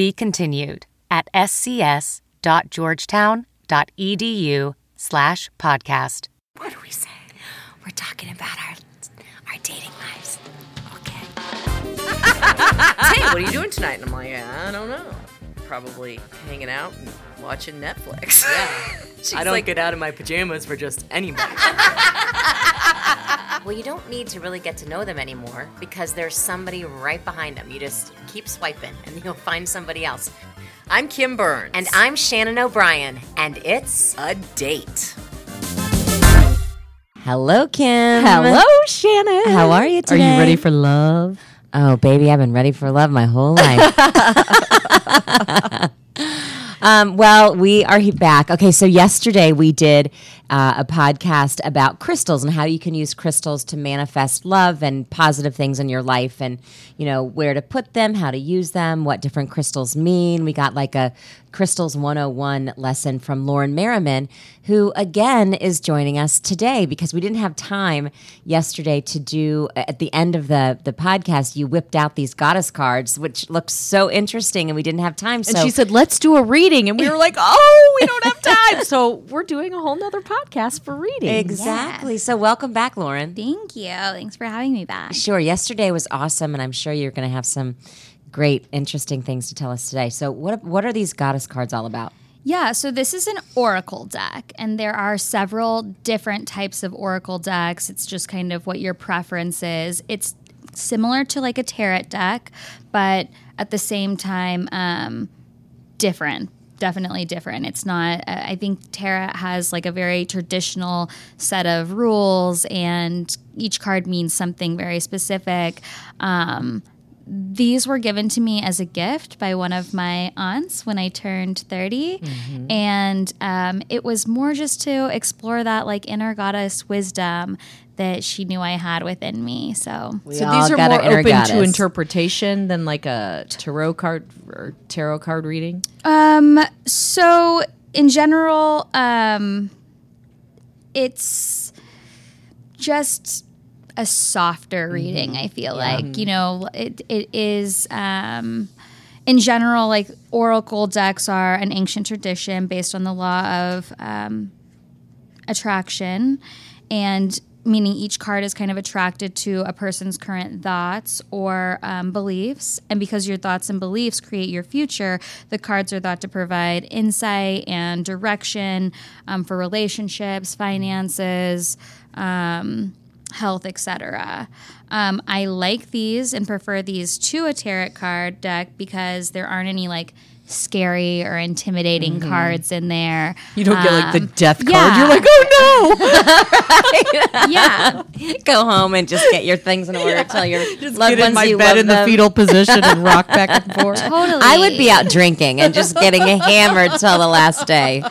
Be continued at scs.georgetown.edu slash podcast. What are we saying? We're talking about our our dating lives. Okay. hey, what are you doing tonight? And I'm like, I don't know. Probably hanging out and watching Netflix. Yeah. She's I don't like, get out of my pajamas for just anybody. Well, you don't need to really get to know them anymore because there's somebody right behind them. You just keep swiping and you'll find somebody else. I'm Kim Burns. And I'm Shannon O'Brien, and it's a date. Hello, Kim. Hello, Shannon. How are you Are you ready for love? Oh, baby, I've been ready for love my whole life. um, well, we are back. Okay, so yesterday we did uh, a podcast about crystals and how you can use crystals to manifest love and positive things in your life, and you know where to put them, how to use them, what different crystals mean. We got like a crystals 101 lesson from Lauren Merriman, who again is joining us today because we didn't have time yesterday to do at the end of the the podcast. You whipped out these goddess cards, which looked so interesting, and we didn't have time. And so she said, let's do a reading. And we were like, oh, we don't have time. so we're doing a whole nother podcast for reading. exactly. So welcome back, Lauren. Thank you. Thanks for having me back. Sure. Yesterday was awesome, and I'm sure you're going to have some great, interesting things to tell us today. So, what what are these goddess cards all about? Yeah, so this is an oracle deck, and there are several different types of oracle decks. It's just kind of what your preference is. It's similar to like a tarot deck, but at the same time, um, different. Definitely different. It's not, uh, I think tarot has like a very traditional set of rules, and each card means something very specific. Um, these were given to me as a gift by one of my aunts when I turned 30. And um, it was more just to explore that like inner goddess wisdom that she knew I had within me. So We So these are more open goddess. to interpretation than like a tarot card or tarot card reading. Um, so in general, um, it's just a softer reading. I feel like you know it. It is. Um, in general, like oracle decks are an ancient tradition based on the law of um, attraction, and meaning each card is kind of attracted to a person's current thoughts or um, beliefs. And because your thoughts and beliefs create your future, the cards are thought to provide insight and direction um, for relationships, finances. Um, health, etc. Um, I like these and prefer these to a tarot card deck because there aren't any like scary or intimidating cards in there. You don't get like the Um, death card. yeah. You're like, oh no. yeah, Go home and just get your things in order. Tell your no! loved Get in ones my you bed love in the fetal position and rock back and forth. totally. I would be out drinking and just getting hammered till the last day.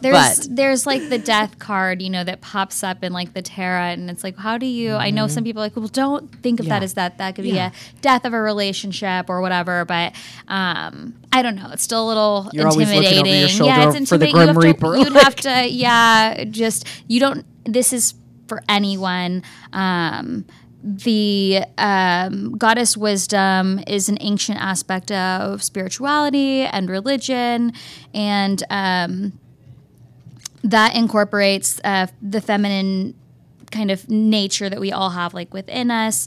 There's but- there's like the death card, you know, that pops up in like the tarot, and it's like, how do you? I know some people are like, well, don't think of that as that. That could be a death of a relationship or whatever. But um, I don't know. It's still a little You're always over intimidating. your yeah, it's for the intimidating. Grim you have to, Reaper. You'd have to, yeah, just you don't. This is for anyone. Um, the um, goddess wisdom is an ancient aspect of spirituality and religion, and um, that incorporates uh, the feminine kind of nature that we all have like within us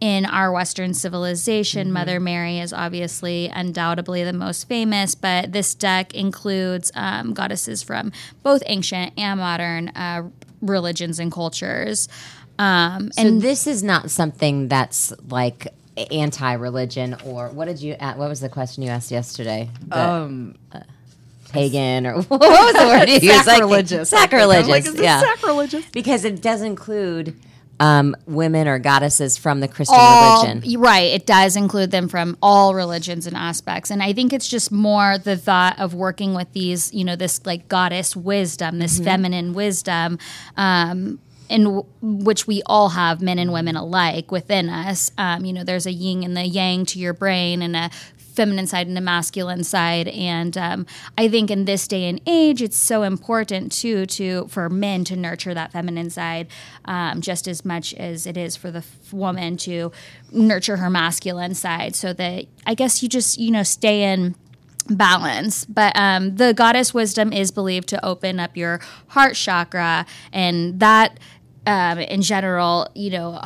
in our western civilization. Mother mary is obviously undoubtedly the most famous but this deck includes um, goddesses from both ancient and modern uh, religions and cultures um, So this is not something that's like anti-religion or what did you what was the question you asked yesterday? The- Um, pagan or what was the word you used? Sacrilegious, I sacrilegious. like, is this yeah. sacrilegious? Because it does include um, women or goddesses from the Christian all religion. right it does include them from all religions and aspects and i think it's just more the thought of working with these you know this like goddess wisdom this Mm-hmm. feminine wisdom um in w- which we all have men and women alike within us um, you know there's a yin and the yang to your brain and a feminine side and a masculine side. And um, i think in this day and age it's so important too to for men to nurture that feminine side um, just as much as it is for the f- woman to nurture her masculine side. So that i guess you just you know stay in balance. But um, the goddess wisdom is believed to open up your heart chakra. And that um, in general you know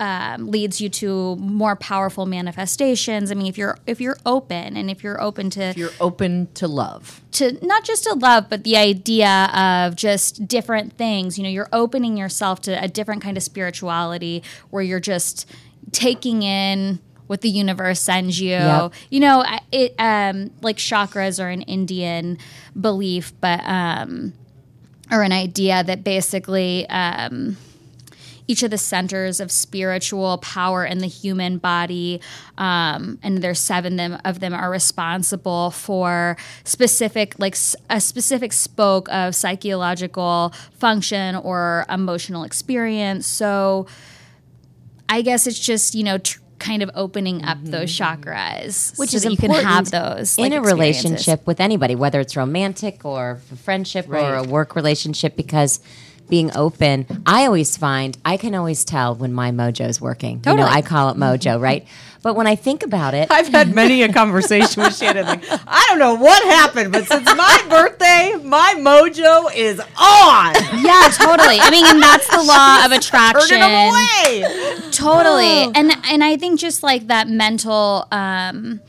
um, leads you to more powerful manifestations i mean if you're if you're open and if you're open to You're open to love. to not just to love, but the idea of just different things. You know, you're opening yourself to a different kind of spirituality where you're just taking in what the universe sends you. Yep. You know, it um, like chakras are an Indian belief, but um, or an idea that basically. Um, each of the centers of spiritual power in the human body, um, and there's seven them, of them are responsible for specific, like a specific spoke of psychological function or emotional experience. So, I guess it's just you know. Tr- kind of opening up those chakras Which so is you can have those in a relationship with anybody, whether it's romantic or friendship or a work relationship, because being open, I always find I can always tell when my mojo's working. You know, I call it mojo, right? But when I think about it, I've had many a conversation with Shannon. Like, I don't know what happened, but since my birthday, my mojo is on. yeah totally i mean and that's the law of attraction away. totally and and i think just like that mental um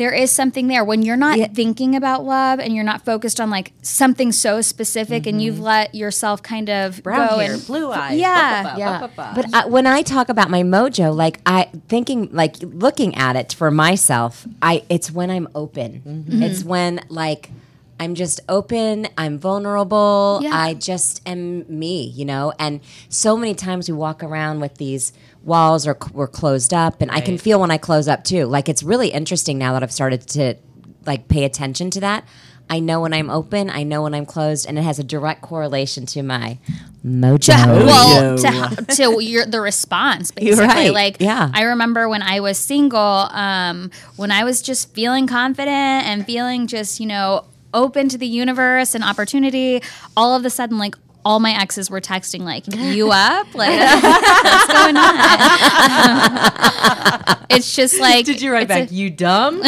there is something there when you're not thinking about love and you're not focused on like something so specific and you've let yourself kind of Brown go hair, and blue eyes. yeah ba, ba, Yeah, ba. but I, when I talk about my mojo, like I thinking, like looking at it for myself, I it's when I'm open. Mm-hmm. It's when like I'm just open. I'm vulnerable. Yeah. I just am me, you know. And so many times we walk around with these walls or c- we're closed up, and I can feel when I close up too. Like it's really interesting now that I've started to like pay attention to that. I know when I'm open. I know when I'm closed, and it has a direct correlation to my mojo. to, well to, to your the response basically right, like yeah. i remember when i was single um, when i was just feeling confident and feeling just you know open to the universe and opportunity all of a sudden like all my exes were texting like you up like what's going on it's just like Did you write it's a- back? you dumb?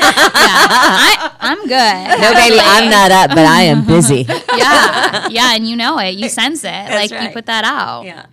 I, i'm good No, baby, I'm not up, but I am busy. yeah yeah and you know it you sense it like you put that out Yeah.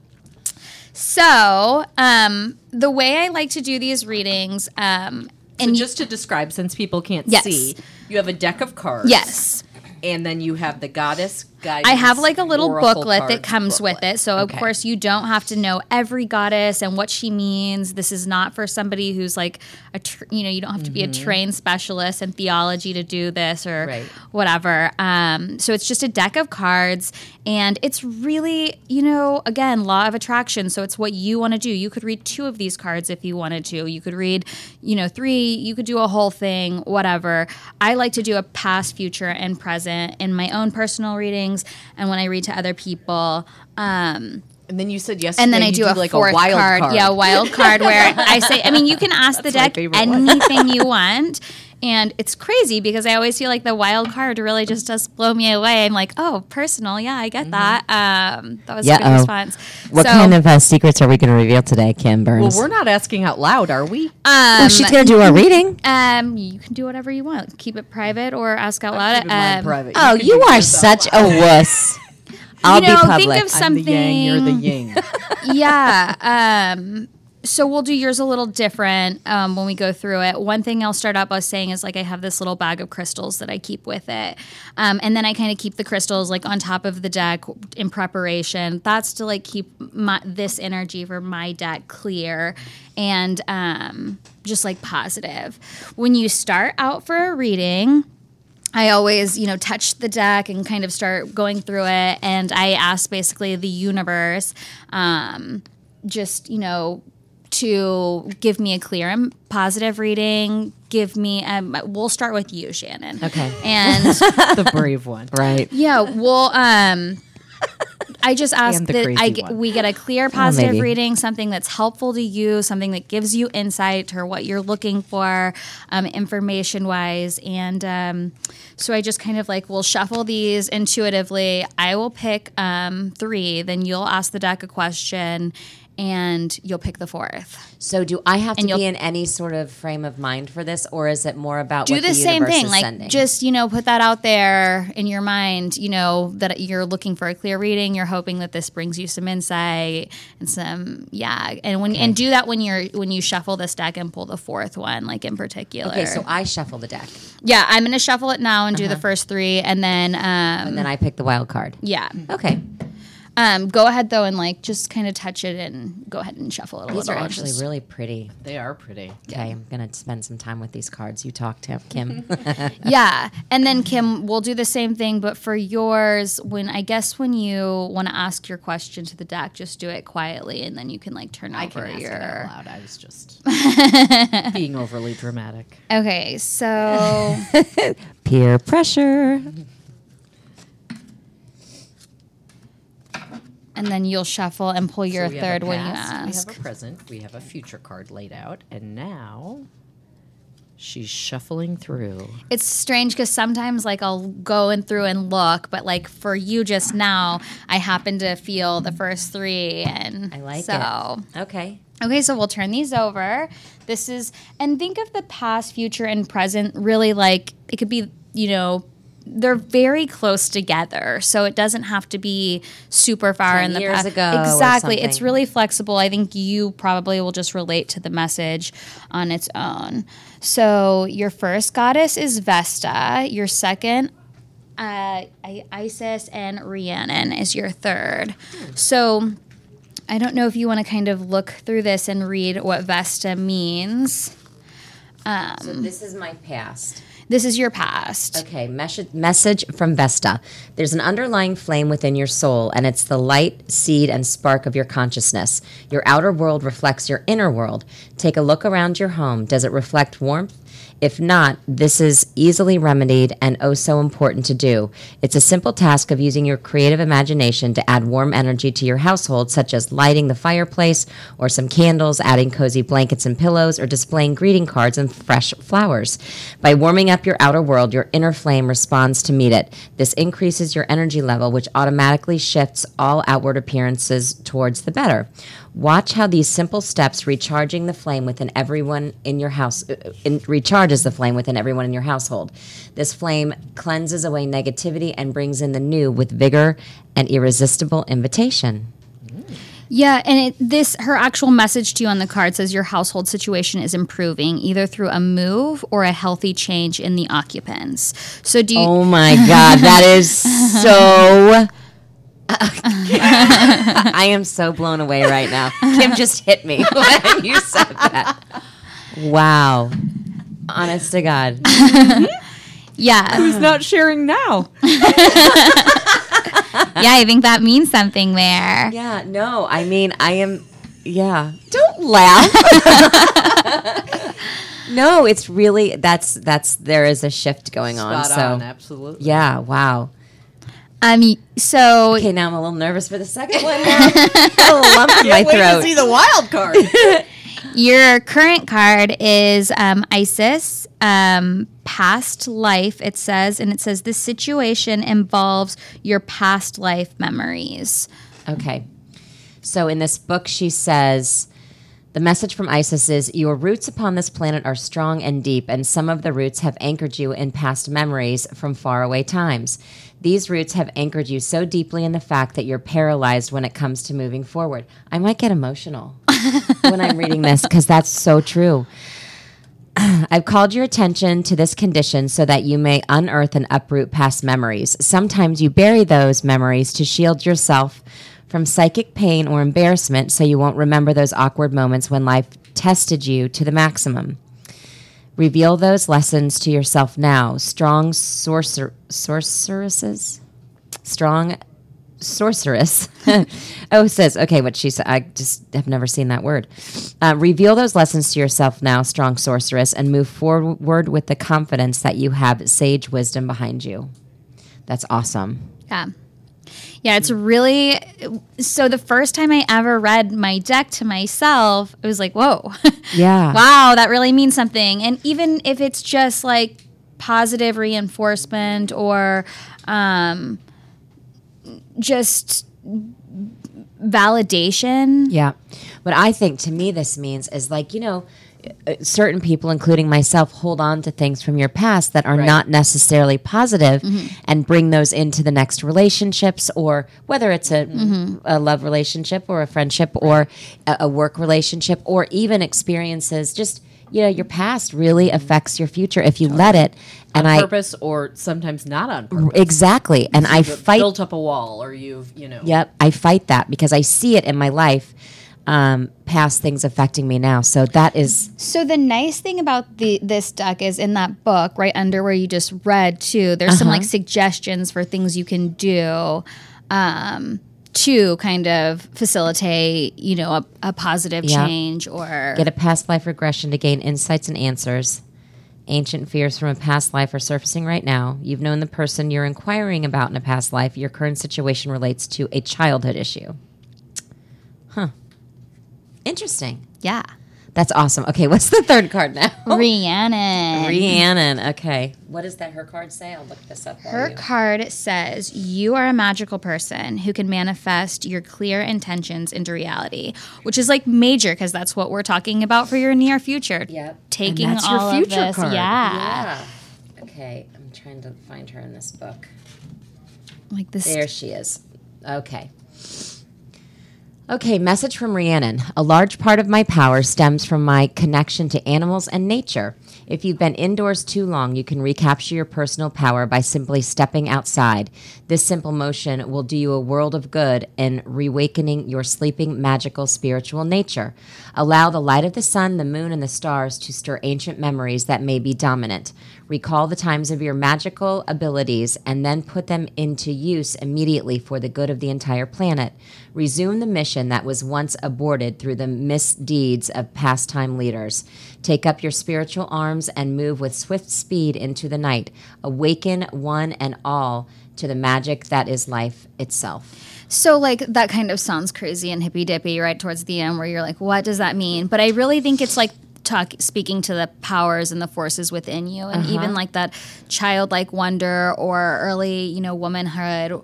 So, um, the way I like to do these readings, um, So and just to describe, since people can't Yes. see, you have a deck of cards. yes, And then you have the goddess guidance. I have like a little booklet that comes with it. So, of course, you don't have to know every goddess and what she means. This is not for somebody who's like a, tr- you know, you don't have to be a trained specialist in theology to do this or Right. whatever. Um, so, it's just a deck of cards. And it's really, you know, again, law of attraction. So, it's what you want to do. You could read two of these cards if you wanted to. You could read, you know, three. You could do a whole thing, whatever. I like to do a past, future, and present in my own personal readings and when I read to other people. Um, And then you said yesterday. and then I you do a like fourth a wild card. card. Yeah, a wild card where I say, I mean, you can ask the That's my deck anything you want. And it's crazy because I always feel like the wild card really just does blow me away. I'm like, oh, personal. Yeah, I get that. Um, that was a good Yeah-oh. response. What So, kind of uh, secrets are we going to reveal today, Kim Burns? Well, we're not asking out loud, are we? Um, oh, she's going to do a reading. um, you can do whatever you want. Keep it private or ask out loud. Keeping Um, private. Oh, you are such loud. a wuss. I'll you know, be public. think of I'm the yang, you're the something- yin. yeah. Um, so we'll do yours a little different um, when we go through it. One thing I'll start out by saying is like I have this little bag of crystals that I keep with it, um, and then I kind of keep the crystals like on top of the deck in preparation. That's to like keep my, this energy for my deck clear and um, just like positive. When you start out for a reading. I always, you know, touch the deck and kind of start going through it. And I ask basically the universe, um, just, you know, to give me a clear and positive reading. Give me, um, we'll start with you, Shannon. Okay. And the brave one. Right. yeah, well, um, I just ask that I get, one. we get a clear positive maybe. reading, something that's helpful to you, something that gives you insight or what you're looking for, um, information wise, and um, so I just kind of like we'll shuffle these intuitively. I will pick um, three, then you'll ask the deck a question, and you'll pick the fourth. So do I have to And you'll- be in any sort of frame of mind for this, or is it more about do what the, the same thing like sending? just you know put that out there in your mind you know that you're looking for a clear reading you're hoping that this brings you some insight and some yeah and when and do that when you're when you shuffle this deck and pull the fourth one like in particular okay, so I shuffle the deck, yeah i'm gonna shuffle it now and do Uh-huh. the first three and then um and then I pick the wild card. yeah Okay, um go ahead though and like just kind of touch it and go ahead and shuffle it a these little are actually just- really pretty. They are pretty. Okay, I'm gonna spend some time with these cards. You talk to him, Kim. yeah and then kim we'll do the same thing but for yours when i guess when you want to ask your question to the deck just do it quietly and then you can like turn I can over ask your it out loud. I was just being overly dramatic. okay so Peer pressure. And then you'll shuffle and pull your So third when you ask We have a present. We have a future card laid out, and now she's shuffling through. it's strange because sometimes like i'll go in through and look but like for you just now i happen to feel the first three and I like so it. Okay. Okay, so we'll turn these over. This is, and think of the past, future, and present really like it could be, you know, they're very close together. So it doesn't have to be super far 10 in the years past. ago Exactly. It's really flexible. I think you probably will just relate to the message on its own. So your first goddess is Vesta. Your second uh, Isis and Rhiannon is your third. So I don't know if you want to kind of look through this and read what Vesta means. So this is my past. This is your past. Okay, message, message from Vesta. There's an underlying flame within your soul, and it's the light, seed, and spark of your consciousness. Your outer world reflects your inner world. Take a look around your home. Does it reflect warmth? If not, this is easily remedied and oh so important to do. It's a simple task of using your creative imagination to add warm energy to your household, such as lighting the fireplace or some candles, adding cozy blankets and pillows, or displaying greeting cards and fresh flowers. By warming up your outer world, your inner flame responds to meet it. This increases your energy level, which automatically shifts all outward appearances towards the better. Watch how these simple steps recharging the flame within everyone in your house uh, in, recharges the flame within everyone in your household. This flame cleanses away negativity and brings in the new with vigor and irresistible invitation. Yeah, and it, this her actual message to you on the card says your household situation is improving either through a move or a healthy change in the occupants. So do you Oh my god, that is so I am so blown away right now. Kim just hit me when you said that. Wow. Honest to God. Yeah. Who's not sharing now? yeah, I think that means something there. Yeah, no, I mean, I am, yeah. Don't laugh. no, it's really, that's, that's, there is a shift going on. Spot So, on, absolutely. yeah, wow. Um so Okay, now I'm a little nervous for the second one now. Got a lump in my Wait to throat. see the wild card. Your current card is um, Isis, um, past life, it says, and it says this situation involves your past life memories. Okay. So in this book, she says the message from Isis is Your roots upon this planet are strong and deep, and some of the roots have anchored you in past memories from faraway times. These roots have anchored you so deeply in the fact that you're paralyzed when it comes to moving forward. I might get emotional when I'm reading this because that's so true. I've called your attention to this condition so that you may unearth and uproot past memories. Sometimes you bury those memories to shield yourself from psychic pain or embarrassment so you won't remember those awkward moments when life tested you to the maximum. Reveal those lessons to yourself now. Strong sorcer- sorceresses? Strong sorceress. oh, says, okay, what she said. I just have never seen that word. Uh, reveal those lessons to yourself now, strong sorceress, and move forward with the confidence that you have sage wisdom behind you. That's awesome. Yeah. Yeah, it's really so the first time I ever read my deck to myself, it was like, whoa. Yeah. wow, that really means something. And even if it's just like positive reinforcement or um, just validation. Yeah. What I think to me this means is like, you know, Uh, certain people, including myself, hold on to things from your past that are not necessarily positive mm-hmm. and bring those into the next relationships or whether it's a, mm-hmm. a love relationship or a friendship or a, a work relationship or even experiences. Just, you know, your past really affects your future if you let it. And on I, purpose or sometimes not on purpose. exactly. And I fight built up a wall or you've, you know. Yep, I fight that because I see it in my life, um, past things affecting me now. So that is So the nice thing about the this deck is in that book, right under where you just read too, there's some like suggestions for things you can do um, to kind of facilitate, you know, a, a positive Yeah. change or get a past life regression to gain insights and answers. Ancient fears from a past life are surfacing right now. You've known the person you're inquiring about in a past life. Your current situation relates to a childhood issue. Huh. Interesting. yeah. That's awesome. Okay, what's the third card now? Rhiannon. Rhiannon. Okay. What does that her card say? I'll look this up. Her you- card says, You are a magical person who can manifest your clear intentions into reality, which is like major because that's what we're talking about for your near future. Yep. Taking And that's your all future of this. card. Yeah. Yeah. Okay, I'm trying to find her in this book. Like this. There she is. Okay. Okay, message from Rhiannon. A large part of my power stems from my connection to animals and nature. If you've been indoors too long, you can recapture your personal power by simply stepping outside. This simple motion will do you a world of good in reawakening your sleeping, magical, spiritual nature. Allow the light of the sun, the moon, and the stars to stir ancient memories that may be dominant. Recall the times of your magical abilities and then put them into use immediately for the good of the entire planet. Resume the mission that was once aborted through the misdeeds of past time leaders. Take up your spiritual arms and move with swift speed into the night. Awaken one and all to the magic that is life itself. So, like, that kind of sounds crazy and hippy dippy right towards the end, where you're like, what does that mean? But I really think it's like, Talk, speaking to the powers and the forces within you and even uh-huh. like that childlike wonder or early you know womanhood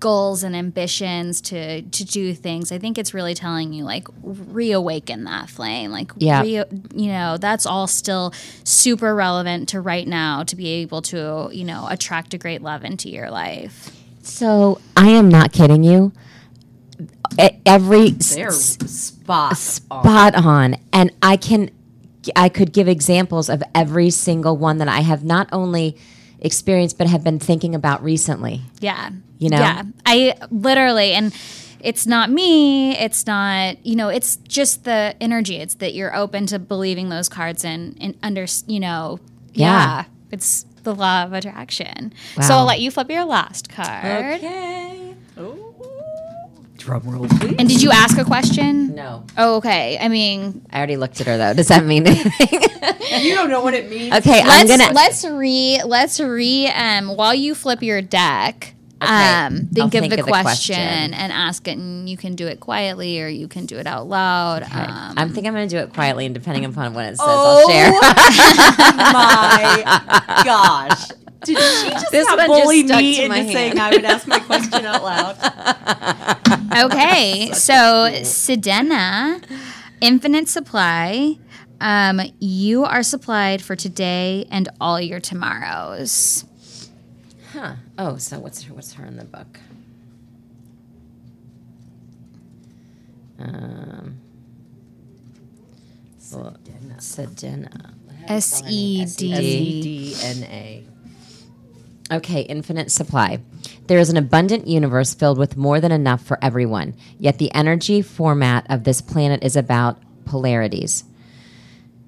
goals and ambitions to to do things i think it's really telling you like reawaken that flame like Yeah. rea- you know that's all still super relevant to right now to be able to you know attract a great love into your life So I am not kidding you. Every They're s- spot. spot on and i can i could give examples of every single one that i have not only experienced but have been thinking about recently Yeah. You know? Yeah. I literally, and it's not me. It's not, you know, it's just the energy. It's that you're open to believing those cards and, and under, you know, yeah. Yeah. It's the law of attraction. So I'll let you flip your last card. okay Drum roll, please. And did you ask a question? no Oh, okay. I mean, i already looked at her though does that mean anything You don't know what it means. okay i'm gonna let's re let's re um while you flip your deck. Okay. Um, think I'll of think the, of the question, question. and ask it, and you can do it quietly or you can do it out loud. Okay. Um, i'm thinking i'm gonna do it quietly and depending upon what it says Oh. i'll share my gosh. Did she just This not one just bully stuck me to into my saying hand. I would ask my question out loud? Okay, so Sedena, infinite supply. Um, you are supplied for today and all your tomorrows. huh oh so what's her what's her in the book um Sedena. Sedena. S E D. S-E-D-N-A. Okay, infinite supply. There is an abundant universe filled with more than enough for everyone. Yet the energy format of this planet is about polarities.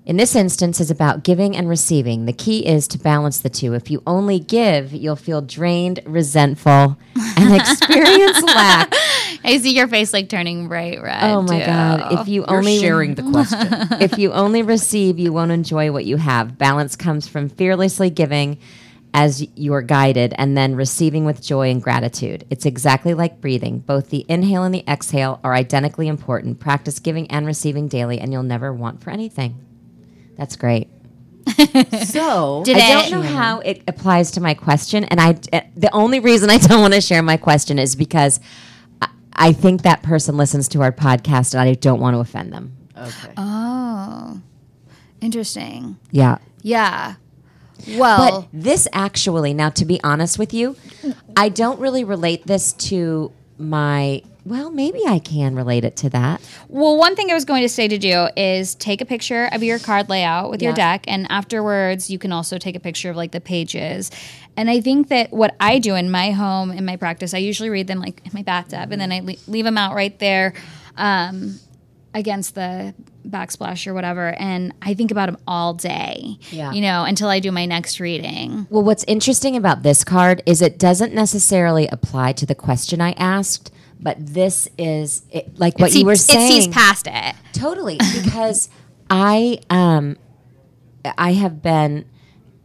In this instance is about giving and receiving. The key is to balance the two. If you only give, you'll feel drained, resentful, and experience lack. I see your face like turning bright red. Oh my too. god! If you You're only sharing the question. if you only receive, you won't enjoy what you have. Balance comes from fearlessly giving as you are guided and then receiving with joy and gratitude. It's exactly like breathing. Both the inhale and the exhale are identically important. Practice giving and receiving daily, and you'll never want for anything. That's great. so Did I don't know how it applies to my question, and I eh, the only reason I don't want to share my question is because I, I think that person listens to our podcast, and I don't want to offend them. okay. Oh, interesting. Yeah. Yeah. But Well, this actually, now to be honest with you, I don't really relate this to my. Well, maybe I can relate it to that. well, one thing I was going to say to do is take a picture of your card layout with your deck, and afterwards you can also take a picture of like the pages. And I think that what I do in my home in my practice, I usually read them like in my bathtub, and then I le- leave them out right there. Um, against the backsplash or whatever and i think about them all day Yeah. you know until i do my next reading Well, what's interesting about this card is it doesn't necessarily apply to the question I asked, but this is it, like what it you were saying. it sees past it Totally, because I um I have been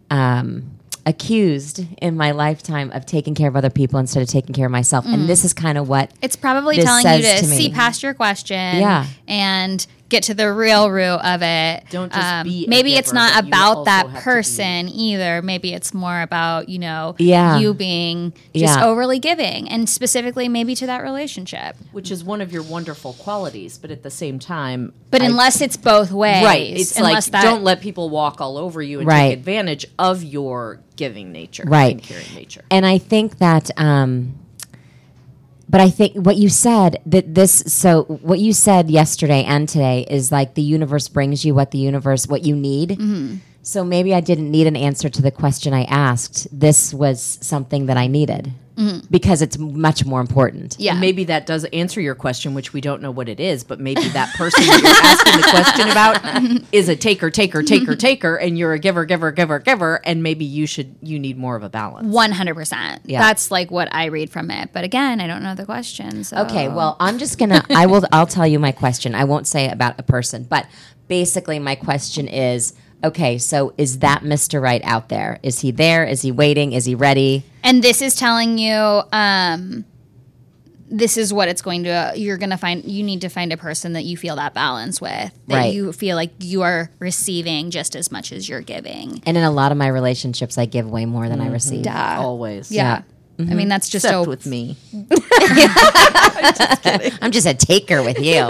um accused in my lifetime of taking care of other people instead of taking care of myself, and this is kind of what It's probably telling you to, to see past your question Yeah. and get to the real root of it. Um, Don't just be a maybe it's not about that have to be- person either. Maybe it's more about, you know, Yeah. you being just Yeah. overly giving and specifically maybe to that relationship. Which is one of your wonderful qualities, but at the same time, But I- unless it's both ways. right, it's like that, don't let people walk all over you and Right. take advantage of your giving nature, Right. and caring nature. And I think that, um, but I think what you said that this, so what you said yesterday and today is like the universe brings you what the universe, what you need. Mm-hmm. So maybe I didn't need an answer to the question I asked. This was something that I needed because it's much more important. Mm-hmm. Yeah. And maybe that does answer your question, which we don't know what it is, but maybe that person that you're asking the question about is a taker, taker, taker, taker, and you're a giver, giver, giver, giver, and maybe you should you need more of a balance. 100%. Yeah. That's like what I read from it. But again, I don't know the question. So. Okay, well, I'm just gonna. I will. I'll tell you my question. I won't say about a person, but basically, my question is: Okay, so is that Mr. Right out there? Is he there? Is he waiting? Is he ready? and this is telling you um this is what it's going to you're going to find you need to find a person that you feel that balance with that Right. you feel like you are receiving just as much as you're giving And in a lot of my relationships, I give way more than I receive. Duh. Always. yeah, i mean that's just Except so with me. I'm just a taker with you.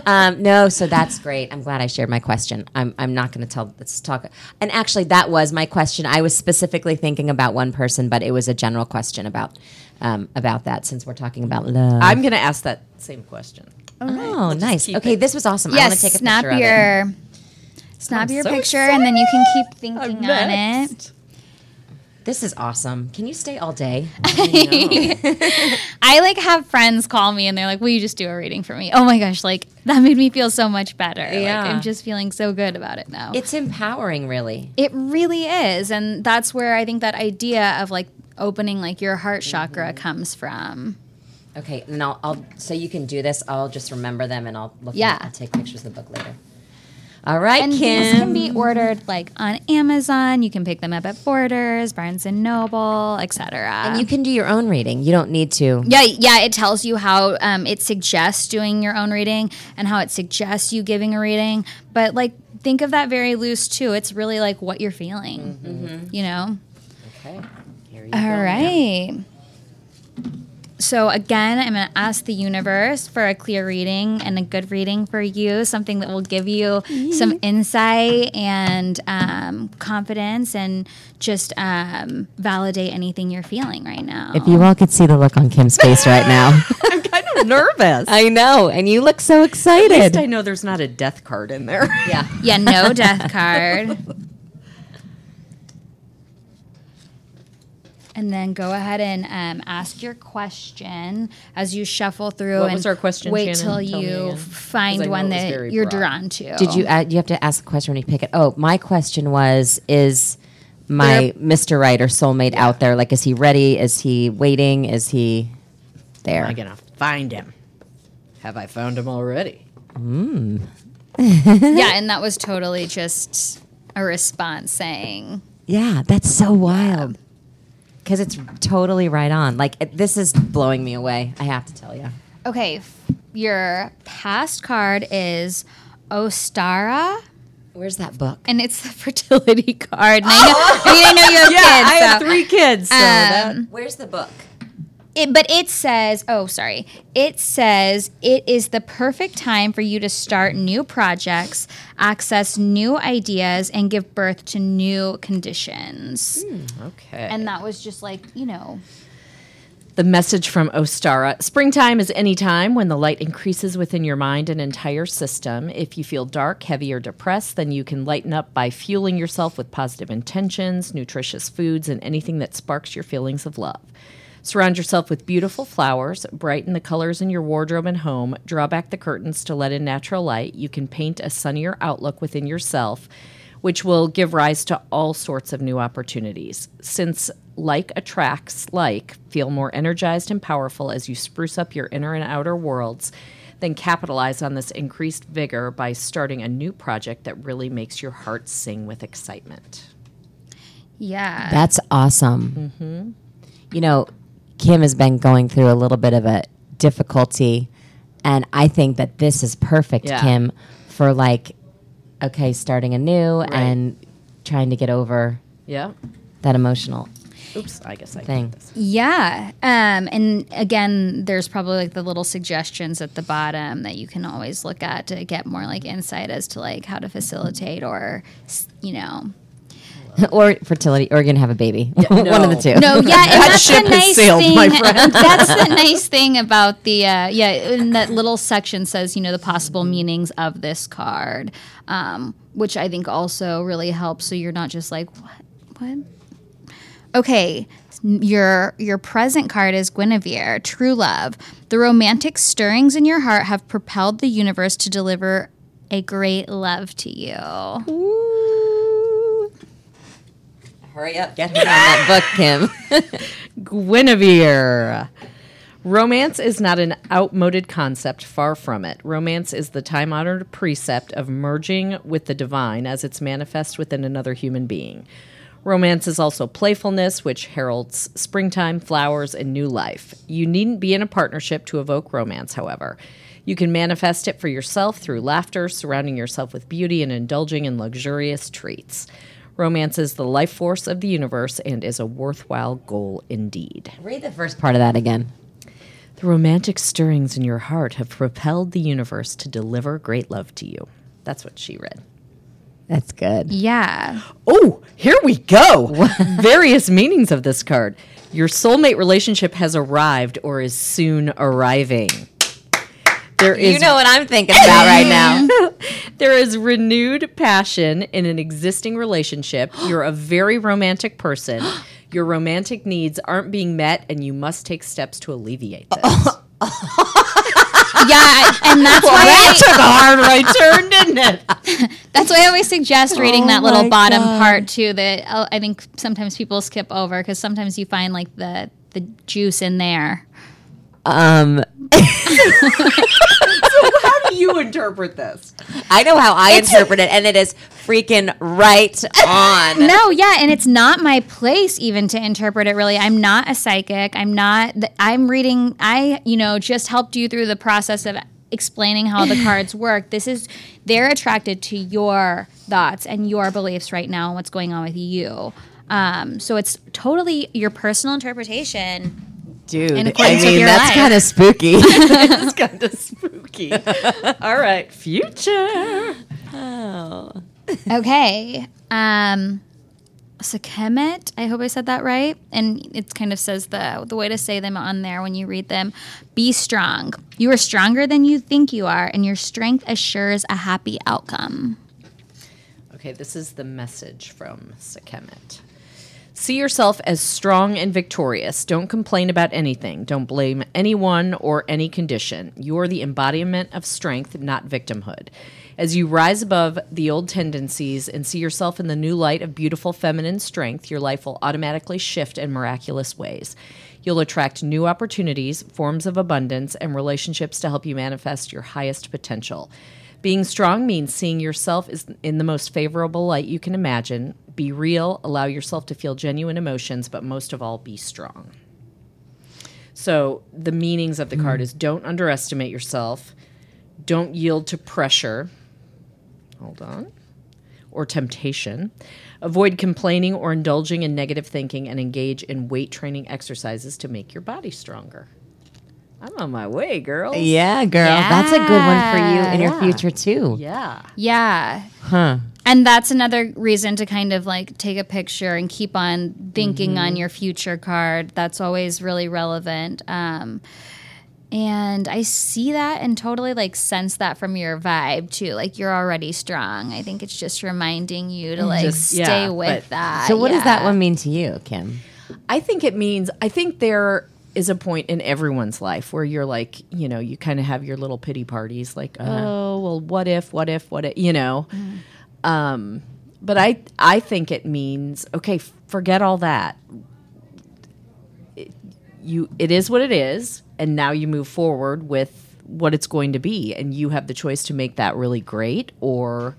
um, no, so that's great. I'm glad I shared my question. I'm, I'm not going to tell. Let's talk. And actually, that was my question. I was specifically thinking about one person, but it was a general question about um, about that. Since we're talking about love. I'm going to ask that same question. oh, nice. Okay, it. this was awesome. I want yes to take a snap picture of it. your snap your so picture and then you can keep thinking on it This is awesome. Can you stay all day? i like have friends call me and they're like will you just do a reading for me oh my gosh like that made me feel so much better Yeah. like i'm just feeling so good about it now It's empowering, really. It really is. And that's where I think that idea of like opening like your heart chakra Mm-hmm. comes from. Okay, and I'll, I'll so you can do this. I'll just remember them, and I'll look. Yeah. I'll take pictures of the book later. All right, And Kim. these can be ordered like on Amazon. You can pick them up at Borders, Barnes and Noble, etc. and you can do your own reading. You don't need to. yeah, yeah. It tells you how um, it suggests doing your own reading and how it suggests you giving a reading. But like, think of that very loose too. It's really like what you're feeling. Mm-hmm. You know. Okay. Here you All right. So again, I'm going to ask the universe for a clear reading and a good reading for you, something that will give you some insight and um, confidence, and just um, validate anything you're feeling right now. If you all could see the look on Kim's face right now. I'm kind of nervous. I know, and you look so excited. At least. I know there's not a death card in there. yeah. yeah, no death card. and then go ahead and um, ask your question as you shuffle through. What and was our question, Wait Shannon? till Tell you again. 'Cause I find one that you're broad. drawn to. Did you? Uh, you have to ask a question when you pick it. Oh, my question was: Is my Mr. Right or soulmate out there? Like, is he ready? Is he waiting? Is he there? Am I gonna find him? Have I found him already? yeah, and that was totally just a response saying, Yeah, that's so wild. Because it's totally right on. Like it, this is blowing me away. I have to tell you. okay, f- your past card is Ostara. Where's that book? And it's the fertility card. And I know, I mean, I know you have kids. I have three kids, so um, that Where's the book? It, but it says, oh, sorry. It says it is the perfect time for you to start new projects, access new ideas, and give birth to new conditions. Hmm, okay. And that was just like, you know, The message from Ostara Springtime is any time when the light increases within your mind and entire system. If you feel dark, heavy, or depressed, then you can lighten up by fueling yourself with positive intentions, nutritious foods, and anything that sparks your feelings of love. Surround yourself with beautiful flowers, brighten the colors in your wardrobe and home, draw back the curtains to let in natural light. You can paint a sunnier outlook within yourself which will give rise to all sorts of new opportunities. Since like attracts like, feel more energized and powerful as you spruce up your inner and outer worlds, then capitalize on this increased vigor by starting a new project that really makes your heart sing with excitement. yeah. That's awesome. Mm-hmm. You know, Kim has been going through a little bit of a difficulty, and I think that this is perfect, Yeah. Kim, for like, okay, starting anew and trying to get over Yeah. that emotional Oops, I guess I thing. Yeah. Um, and again, there's probably like the little suggestions at the bottom that you can always look at to get more like insight as to like how to facilitate or, you know. or fertility, or you're gonna have a baby. One of the two. No, yeah, and that's ship the has nice sailed, thing. my friend. that's the nice thing about the uh, yeah. And that little section says you know the possible meanings of this card, um, which I think also really helps. So you're not just like what what. Okay, your your present card is Guinevere, true love. The romantic stirrings in your heart have propelled the universe to deliver a great love to you. Hurry up, get her on that book, Kim. Guinevere. Romance is not an outmoded concept, far from it. Romance is the time honored precept of merging with the divine as it's manifest within another human being. Romance is also playfulness, which heralds springtime, flowers, and new life. You needn't be in a partnership to evoke romance, however. You can manifest it for yourself through laughter, surrounding yourself with beauty, and indulging in luxurious treats. Romance is the life force of the universe and is a worthwhile goal indeed. Read the first part of that again. The romantic stirrings in your heart have propelled the universe to deliver great love to you. That's what she read. That's good. Yeah. Oh, here we go. Various meanings of this card. Your soulmate relationship has arrived or is soon arriving. There is You know what I'm thinking about right now. there is renewed passion in an existing relationship. You're a very romantic person. Your romantic needs aren't being met and you must take steps to alleviate this. Yeah, and that's why I, took a hard right turn, didn't it? that's why I always suggest reading Oh that little bottom God. part too. That uh, I think sometimes people skip over because sometimes you find like the the juice in there. Um, How do you interpret this? I know how I interpret it, and it is freaking right on. No, yeah, and it's not my place even to interpret it. Really, I'm not a psychic. I'm not. th- I'm reading. I you know just helped you through the process of explaining how the cards work. This is they're attracted to your thoughts and your beliefs right now and what's going on with you. Um, so it's totally your personal interpretation. Dude, In I with mean your that's kind of spooky. It's kind of spooky. All right, future. Oh. Okay. Um Sekhmet, I hope I said that right. And it kind of says the the way to say them on there when you read them. Be strong. You are stronger than you think you are, and your strength assures a happy outcome. Okay, this is the message from Sekhmet. See yourself as strong and victorious. Don't complain about anything. Don't blame anyone or any condition. You're the embodiment of strength, not victimhood. As you rise above the old tendencies and see yourself in the new light of beautiful feminine strength, your life will automatically shift in miraculous ways. You'll attract new opportunities, forms of abundance, and relationships to help you manifest your highest potential. Being strong means seeing yourself is in the most favorable light you can imagine. Be real, allow yourself to feel genuine emotions, but most of all, be strong. So, the meanings of the card hmm. is don't underestimate yourself, don't yield to pressure. Hold on. Or temptation. Avoid complaining or indulging in negative thinking and engage in weight training exercises to make your body stronger. I'm on my way, girl. Yeah, girl. That's a good one for you in your future too. Yeah. Yeah. Huh. And that's another reason to kind of like take a picture and keep on thinking on your future card. That's always really relevant. Um, and I see that and totally like sense that from your vibe too. Like you're already strong. I think it's just reminding you to like Just- yeah, stay with but- that. So, what does that one mean to you, Kim? I think it means I think there is a point in everyone's life where you're like, you know, you kind of have your little pity parties like, oh, well, what if, what if, what if, you know. Um, but I I think it means okay, forget all that. It, you it is what it is and now you move forward with what it's going to be and you have the choice to make that really great or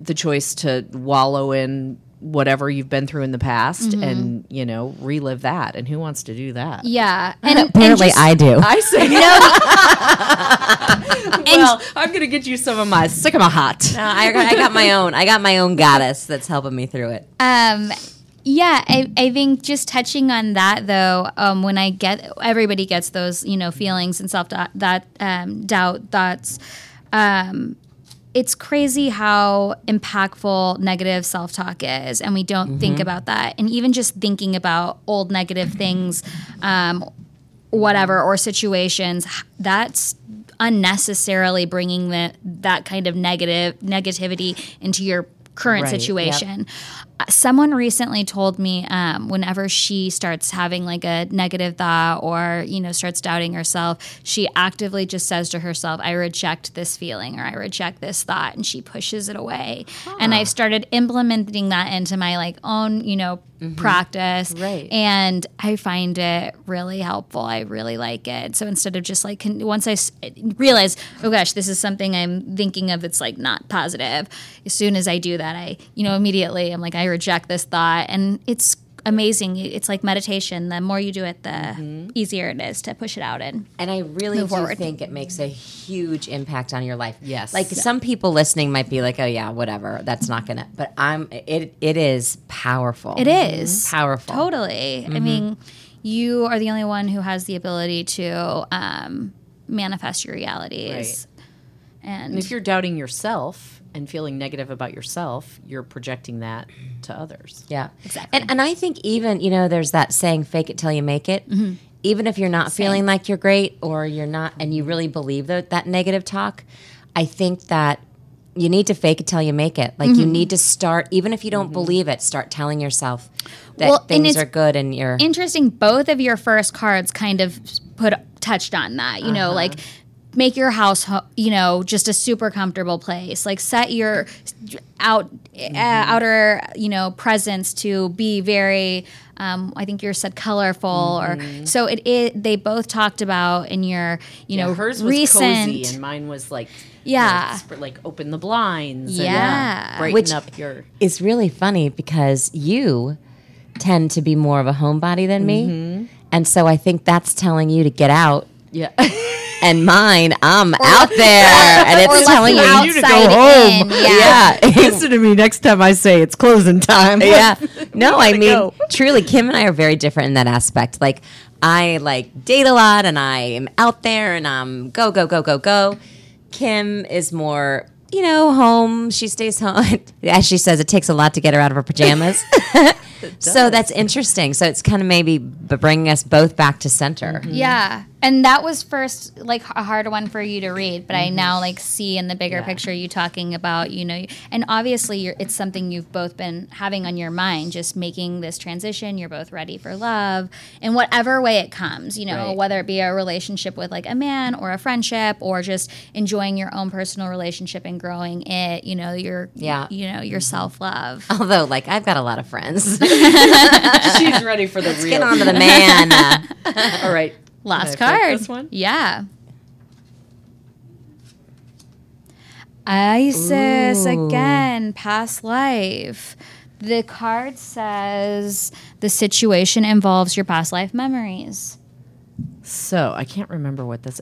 the choice to wallow in whatever you've been through in the past and you know relive that and who wants to do that Yeah. And and Apparently, just- I do. i say no well i'm gonna get you some of my sycamore hot No, I, got, I got my own. I got my own goddess that's helping me through it. Um, yeah, I, I think just touching on that though, um, when I get everybody gets those you know feelings and self doubt, that um, doubt thoughts. Um, it's crazy how impactful negative self talk is, and we don't think about that. And even just thinking about old negative things, um, whatever, or situations, that's unnecessarily bringing the, that kind of negative negativity into your current Right, situation. Uh, Someone recently told me um, whenever she starts having like a negative thought or you know starts doubting herself, she actively just says to herself, "I reject this feeling" or "I reject this thought," and she pushes it away. And I've started implementing that into my like own you know practice, Right. And I find it really helpful. I really like it. So instead of just like con- once I s- realize, oh gosh, this is something I'm thinking of that's like not positive. As soon as I do that, I you know immediately I'm like I reject this thought, and it's amazing. It's like meditation. The more you do it, the mm-hmm. easier it is to push it out and And I really do forward. think it makes a huge impact on your life. Yes. Like some people listening might be like, "Oh yeah, whatever. That's not gonna." But I'm. It it is powerful. It is mm-hmm. powerful. Totally. I mm-hmm. mean, you are the only one who has the ability to um, manifest your realities. And, and if you're doubting yourself and feeling negative about yourself you're projecting that to others Yeah, exactly. And and I think even you know, there's that saying, "Fake it till you make it." Mm-hmm. Even if you're not feeling like you're great or you're not, and you really believe that that negative talk, I think that you need to fake it till you make it. Like Mm-hmm. you need to start, even if you don't believe it, start telling yourself that Well, things it's are good and you're. interesting, both of your first cards kind of put touched on that. You know, like make your house, you know, just a super comfortable place. Like set your out uh, outer, you know, presence to be very. Um, I think yours said colorful, or so it, it. They both talked about in your, you know, hers was recent. cozy and mine was like Yeah. like, like open the blinds Yeah. and brighten Which- up your it's really funny because you tend to be more of a homebody than me. Mm-hmm. And so I think that's telling you to get out. yeah And mine, I'm out there. And it's telling you you. outside in. Yeah. Yeah. listen to me next time i say it's closing time yeah. No, I mean, go. truly, Kim and I are very different in that aspect. Like, I like date a lot and I am out there and I'm go, go, go, go, go. Kim is more, you know, home. She stays home. As she says, it takes a lot to get her out of her pajamas. so that's interesting. So it's kind of maybe bringing us both back to center. Mm-hmm. Yeah. And that was first like a hard one for you to read but i mm-hmm. now like see in the bigger picture you talking about you know and obviously you're, it's something you've both been having on your mind just making this transition you're both ready for love in whatever way it comes you know Right. whether it be a relationship with like a man or a friendship or just enjoying your own personal relationship and growing it you know your Yeah. you know your self-love Although, like, I've got a lot of friends. She's ready for the real. Get on to the man. All right. Last card. this one? Yeah. Isis again, past life. The card says the situation involves your past life memories. So I can't remember what this.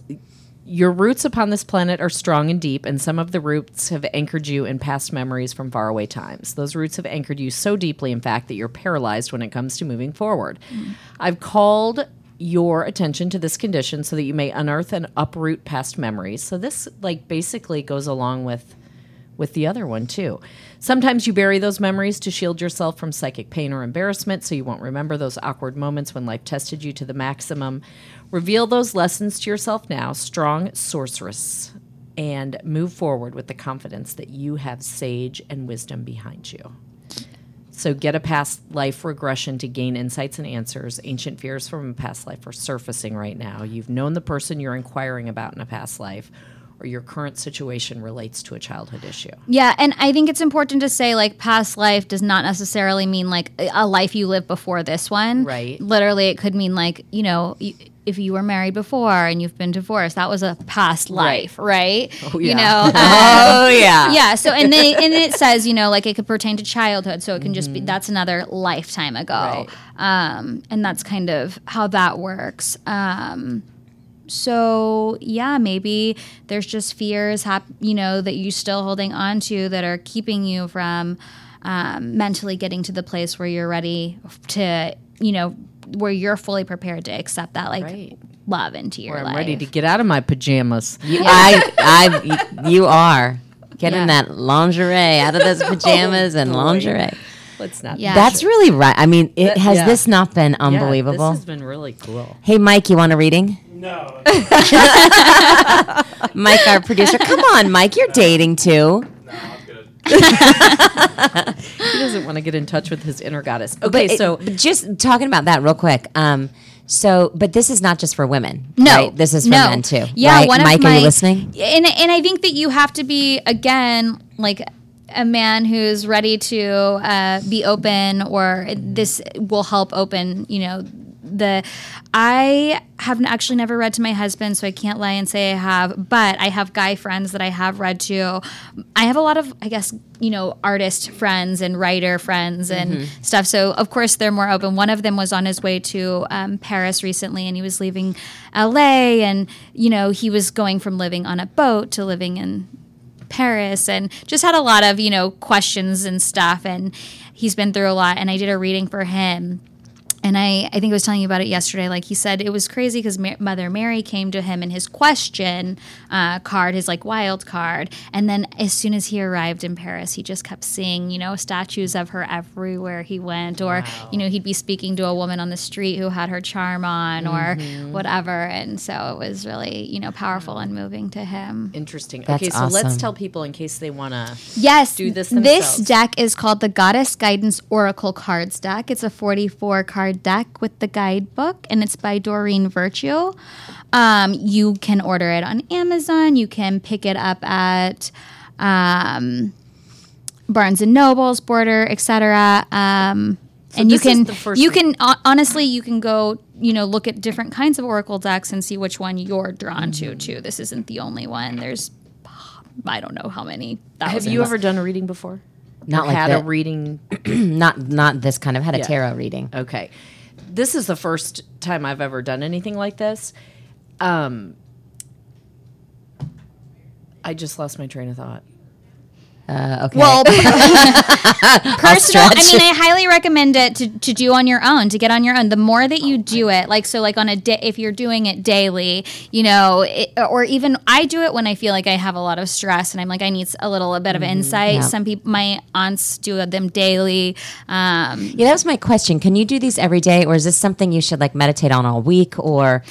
Your roots upon this planet are strong and deep, and some of the roots have anchored you in past memories from faraway times. Those roots have anchored you so deeply, in fact, that you're paralyzed when it comes to moving forward. Mm. I've called your attention to this condition so that you may unearth and uproot past memories. So this, like, basically goes along with with the other one too. Sometimes you bury those memories to shield yourself from psychic pain or embarrassment so you won't remember those awkward moments when life tested you to the maximum. Reveal those lessons to yourself now, strong sorceress, and move forward with the confidence that you have sage and wisdom behind you. So get a past life regression to gain insights and answers. Ancient fears from a past life are surfacing right now. You've known the person you're inquiring about in a past life, or your current situation relates to a childhood issue. Yeah, and I think it's important to say like past life does not necessarily mean like a life you lived before this one. Right. Literally, it could mean like you know. If you were married before and you've been divorced, that was a past life, right? Oh, You yeah. know, um, oh, yeah. yeah. So and they, and it says you know like it could pertain to childhood, so it can just be that's another lifetime ago, um, and that's kind of how that works. Um, so yeah, maybe there's just fears, hap- you know, that you're still holding on to that are keeping you from um, mentally getting to the place where you're ready to, you know, where you're fully prepared to accept that like Right. love into your Where I'm life. ready to get out of my pajamas. I, I, you are. Get in Yeah. that lingerie, out of those pajamas and lingerie. Let's not. Yeah. That's really right. I mean, it, That- has yeah. this not been Yeah, unbelievable? this has been really cool. hey, Mike, you want a reading? No. Mike, our producer. Come on, Mike, you're dating too. No, I'm good. He doesn't want to get in touch with his inner goddess. Okay, But it- so but just talking about that real quick. Um, so, but this is not just for women. No, right? this is for no. men too. Yeah, right? one of my, are you listening? And and I think that you have to be again like a man who's ready to uh, be open, or this will help open. You know, the I have actually never read to my husband, so I can't lie and say I have. But I have guy friends that I have read to. I have a lot of, I guess, you know, artist friends and writer friends and stuff. So of course they're more open. One of them was on his way to um, Paris recently, and he was leaving L.A. and you know he was going from living on a boat to living in Paris and just had a lot of, you know, questions and stuff. And he's been through a lot. And I did a reading for him. And I, I think I was telling you about it yesterday. Like he said, it was crazy because Ma- Mother Mary came to him in his question uh, card, his like wild card. And then as soon as he arrived in Paris, he just kept seeing, you know, statues of her everywhere he went. Or, you know, he'd be speaking to a woman on the street who had her charm on or whatever. And so it was really, you know, powerful and moving to him. interesting. That's okay, so let's tell people in case they want to. Yes, do this This deck is called the Goddess Guidance Oracle Cards deck. It's a 44 card deck with the guidebook, and it's by Doreen Virtue. Um, you can order it on Amazon. You can pick it up at um, Barnes and Nobles, Border, etc. Um, and you can you one. can honestly you can go you know look at different kinds of oracle decks and see which one you're drawn Mm-hmm. to. Too. This isn't the only one. There's I don't know how many. Have you ever done a reading before? Not like had that. a reading. Not not this kind of had a tarot reading. Okay, this is the first time I've ever done anything like this. Um, I just lost my train of thought. Uh, okay. Well, personal. I mean, I highly recommend it to, to do on your own, to get on your own. The more that you do it, like so, like on a day, if you're doing it daily, you know, it, or even I do it when I feel like I have a lot of stress and I'm like I need a little a bit of insight. Yeah. Some people, my aunts do them daily. Um, Yeah, that was my question. Can you do these every day, or is this something you should like meditate on all week? Or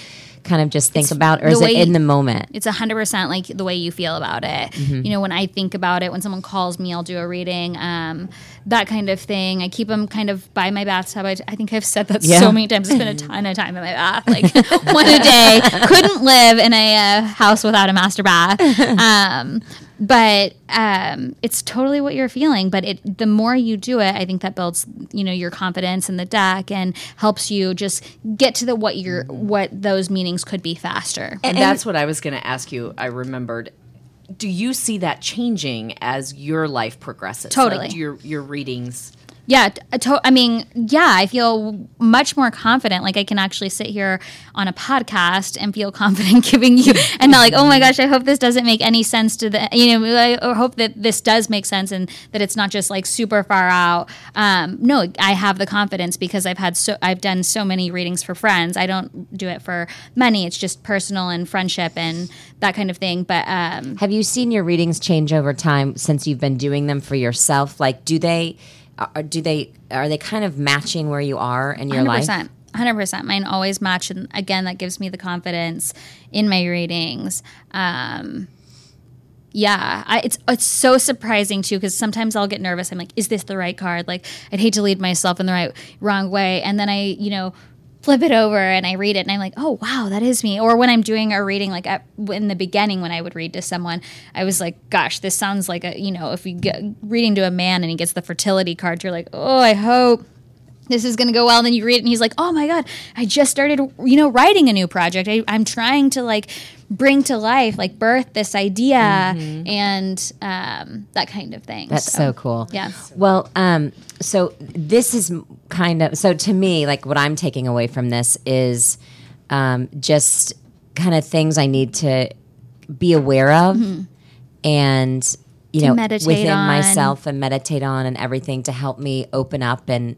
kind of just think It's about, or is it in the moment? It's a hundred percent like the way you feel about it. Mm-hmm. You know, when I think about it, when someone calls me, I'll do a reading, um, that kind of thing. I keep them kind of by my bathtub. I, I think I've said that Yeah. so many times. I spend a ton of time in my bath, like one a day. Couldn't live in a uh, house without a master bath. Um, but um, it's totally what you're feeling. But it, the more you do it, I think that builds, you know, your confidence in the deck and helps you just get to the what your what those meanings could be faster. And, that's what I was going to ask you. I remembered. Do you see that changing as your life progresses? Totally. Like your your readings. Yeah, to- I mean, yeah, I feel much more confident. Like I can actually sit here on a podcast and feel confident giving you, and not like, oh my gosh, I hope this doesn't make any sense to the, you know, I hope that this does make sense and that it's not just like super far out. Um, no, I have the confidence because I've had so, I've done so many readings for friends. I don't do it for money. It's just personal and friendship and that kind of thing. But um, Have you seen your readings change over time since you've been doing them for yourself? Like, do they, are, do they, are they kind of matching where you are in your life? 100%. 100%. Mine always match. And again, that gives me the confidence in my readings. Um, yeah, I, it's it's so surprising too because sometimes I'll get nervous. I'm like, is this the right card? Like, I'd hate to lead myself in the right wrong way, and then I, you know, flip it over and I read it, and I'm like, oh wow, that is me. Or when I'm doing a reading, like at, in the beginning when I would read to someone, I was like, gosh, this sounds like a, you know, if you get reading to a man and he gets the fertility card, you're like, oh, I hope this is going to go well. And then you read it and he's like, oh my God, I just started, you know, writing a new project. I, I'm trying to like bring to life, like birth this idea and um, that kind of thing. That's so cool. Yeah. Well, um, so this is kind of so to me, like what I'm taking away from this is um, just kind of things I need to be aware of, and you know, within on. myself and meditate on and everything to help me open up and,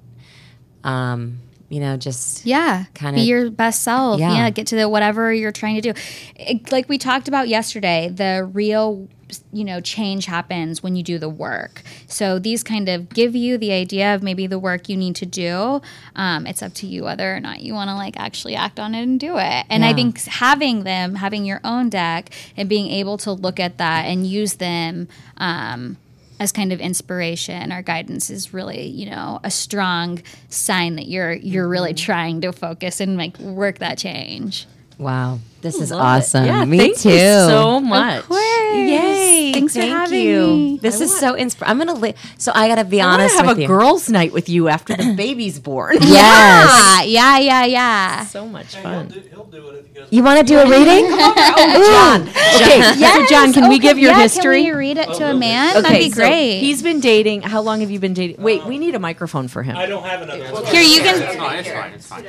um, you know, just Yeah, Kinda- be your best self. Yeah. Yeah. get to the whatever you're trying to do. It- like we talked about yesterday, the real you know change happens when you do the work. So these kind of give you the idea of maybe the work you need to do. Um, it's up to you whether or not you want to like actually act on it and do it. And I think having them, having your own deck, and being able to look at that and use them. Um, as kind of inspiration. Or guidance is really you know a strong sign that you're you're really mm-hmm. trying to focus and like work that change. Wow, this is Love awesome. Yeah, me thank too. you so much. Yay! Thanks for thank having you. me. This is so inspiring. I'm gonna. Li- so I gotta be honest. I want honest to have with a you. girls' night with you after the baby's born. Yes. yeah yeah yeah yeah so much He'll fun. do, he'll do it if he. You want to do a reading? John. Okay, Yes. so John, can we Okay, give your yeah, history? can we read it oh, to a man Okay, that'd be so great he's been dating. How long have you been dating? Wait, we need a microphone for him. I don't have another one. here you can It's fine, it's fine, it's fine.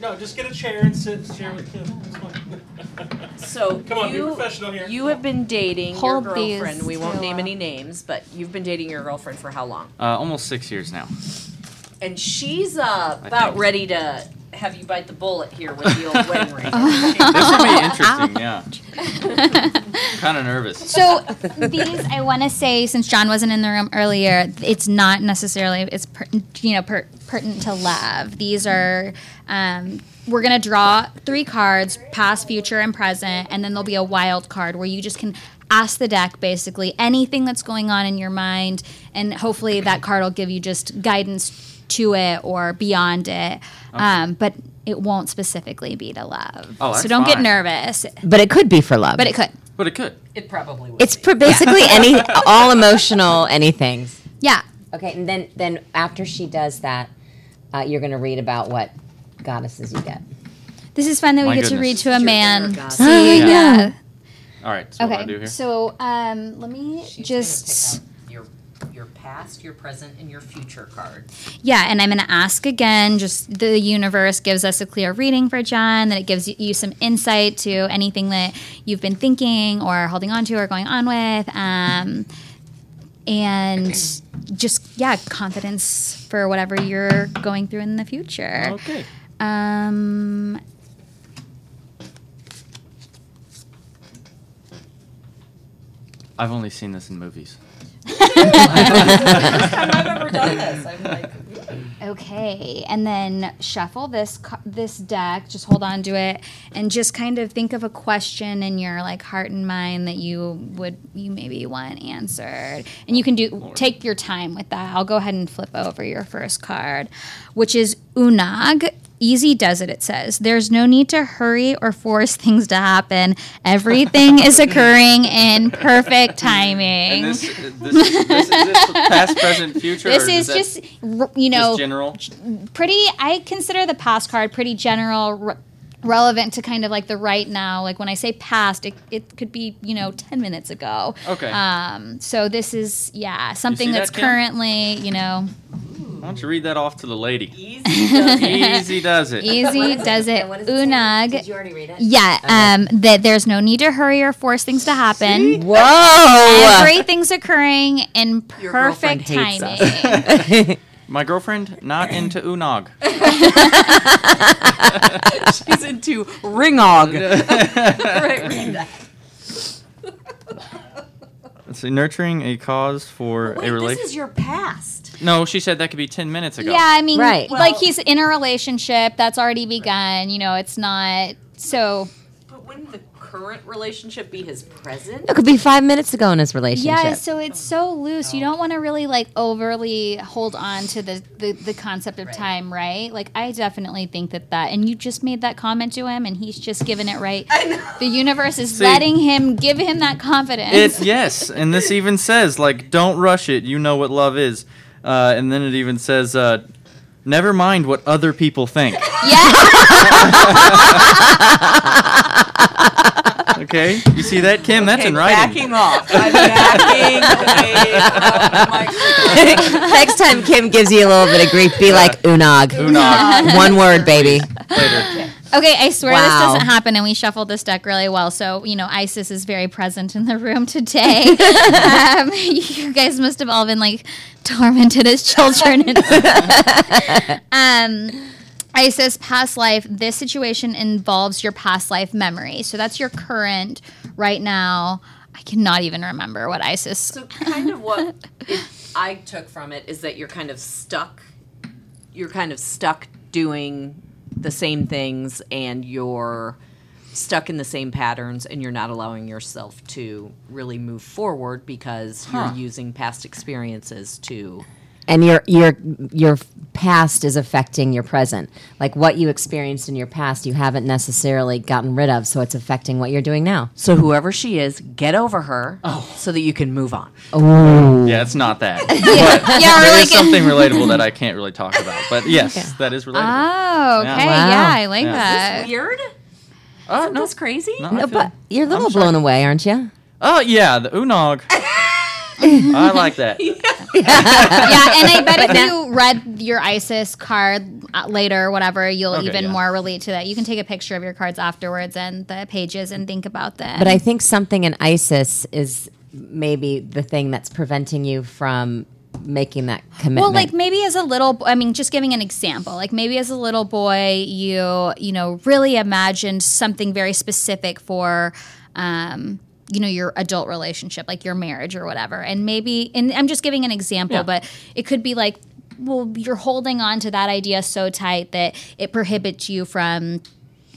No, just get a chair and sit share with him. It's fine. So Come on, be you, professional here. You have been dating Hold your these girlfriend. We won't two name up. any names, but you've been dating your girlfriend for how long? Uh, almost six years now. And she's uh, about think. ready to have you bite the bullet here with the old wedding ring. This would be interesting, yeah. kind of nervous. so these i want to say since john wasn't in the room earlier it's not necessarily it's per, you know per, pertinent to love these are um, we're going to draw three cards past future and present and then there'll be a wild card where you just can ask the deck basically anything that's going on in your mind and hopefully that card will give you just guidance to it or beyond it um, but it won't specifically be to love Oh, so that's don't get nervous But it could be for love. but it could But it could. it probably would. It's pr- basically any all emotional anything. yeah Okay, and then then after she does that, uh, you're gonna read about what goddesses you get. This is fun that we My get to read goodness. to a man. God. See, Yeah. yeah. All right, so what do I do Okay. here? So um, let me just your your past, your present, and your future card. yeah, and I'm going to ask again. Just the universe gives us a clear reading for John. That it gives you some insight to anything that you've been thinking or holding on to or going on with. Um, and just yeah, confidence for whatever you're going through in the future. Okay. Um, I've only seen this in movies. I've ever done this. I'm like, Okay, and then shuffle this co- this deck. Just hold on to it, and just kind of think of a question in your like heart and mind that you would you maybe want answered. And you can do take your time with that. I'll go ahead and flip over your first card, which is Oonagh. Easy does it, it says. There's no need to hurry or force things to happen. Everything is occurring in perfect timing. And this, this, this, is this past, present, future. This is that just, you know, just general. pretty i consider the past card pretty general re- relevant to kind of like the right now like when i say past it, it could be you know 10 minutes ago Okay. um so this is yeah something see that, that's currently you know Why don't you read that off to the lady? Easy does it. Easy does it. easy does it Oonagh Did you already read it? yeah um that there's no need to hurry or force things to happen Whoa! everything's occurring in Your girlfriend perfect hates timing My girlfriend not into Oonagh. She's into ringog. right, read that. Let's see, nurturing a cause for Wait, a this relationship. is your past. No, she said that could be ten minutes ago. Yeah, I mean, Right. like Well- he's in a relationship that's already begun. You know, it's not so. But wouldn't the current relationship be his present? It could be five minutes ago in his relationship. Yeah, so it's so loose. You don't want to really like overly hold on to the, the the concept of time, right? Like I definitely think that that, and you just made that comment to him, and he's just given it right. I know. The universe is See- letting him give him that confidence. It yes, and this even says like, don't rush it. You know what love is, uh, and then it even says, uh, never mind what other people think. yeah, Okay, you see that, Kim? That's in writing. Backing off. I'm backing away from Next time Kim gives you a little bit of grief, be like Oonagh. Oonagh. One word, baby. Later. Okay, I swear Wow. this doesn't happen, and we shuffled this deck really well. So you know, Isis is very present in the room today. um, you guys must have all been like tormented as children. um, Isis, past life. This situation involves your past life memory. So that's your current right now. I cannot even remember what Isis. So kind of what I took from it is that you're kind of stuck. You're kind of stuck doing the same things, and you're stuck in the same patterns, and you're not allowing yourself to really move forward because you're using past experiences to. And your your your past is affecting your present. Like what you experienced in your past, you haven't necessarily gotten rid of, so it's affecting what you're doing now. So whoever she is, get over her so that you can move on. Yeah, it's not that. But yeah, there we're is something relatable that I can't really talk about. But yes, that is relatable. Oh, okay. Yeah. Yeah, I like Yeah. that. Weird? Uh, Isn't this crazy? no, No, feel- but you're a little I'm sorry. blown away, aren't you? Oh yeah, the Oonagh. I like that. yeah, and I bet if you read your Isis card uh, later or whatever, you'll Okay, even yeah. more relate to that. You can take a picture of your cards afterwards and the pages and think about them. But I think something in Isis is maybe the thing that's preventing you from making that commitment. well, like maybe as a little I mean, just giving an example, like maybe as a little boy, you you know really imagined something very specific for. Um, you know your adult relationship like your marriage or whatever and maybe and i'm just giving an example Yeah. but it could be like well you're holding on to that idea so tight that it prohibits you from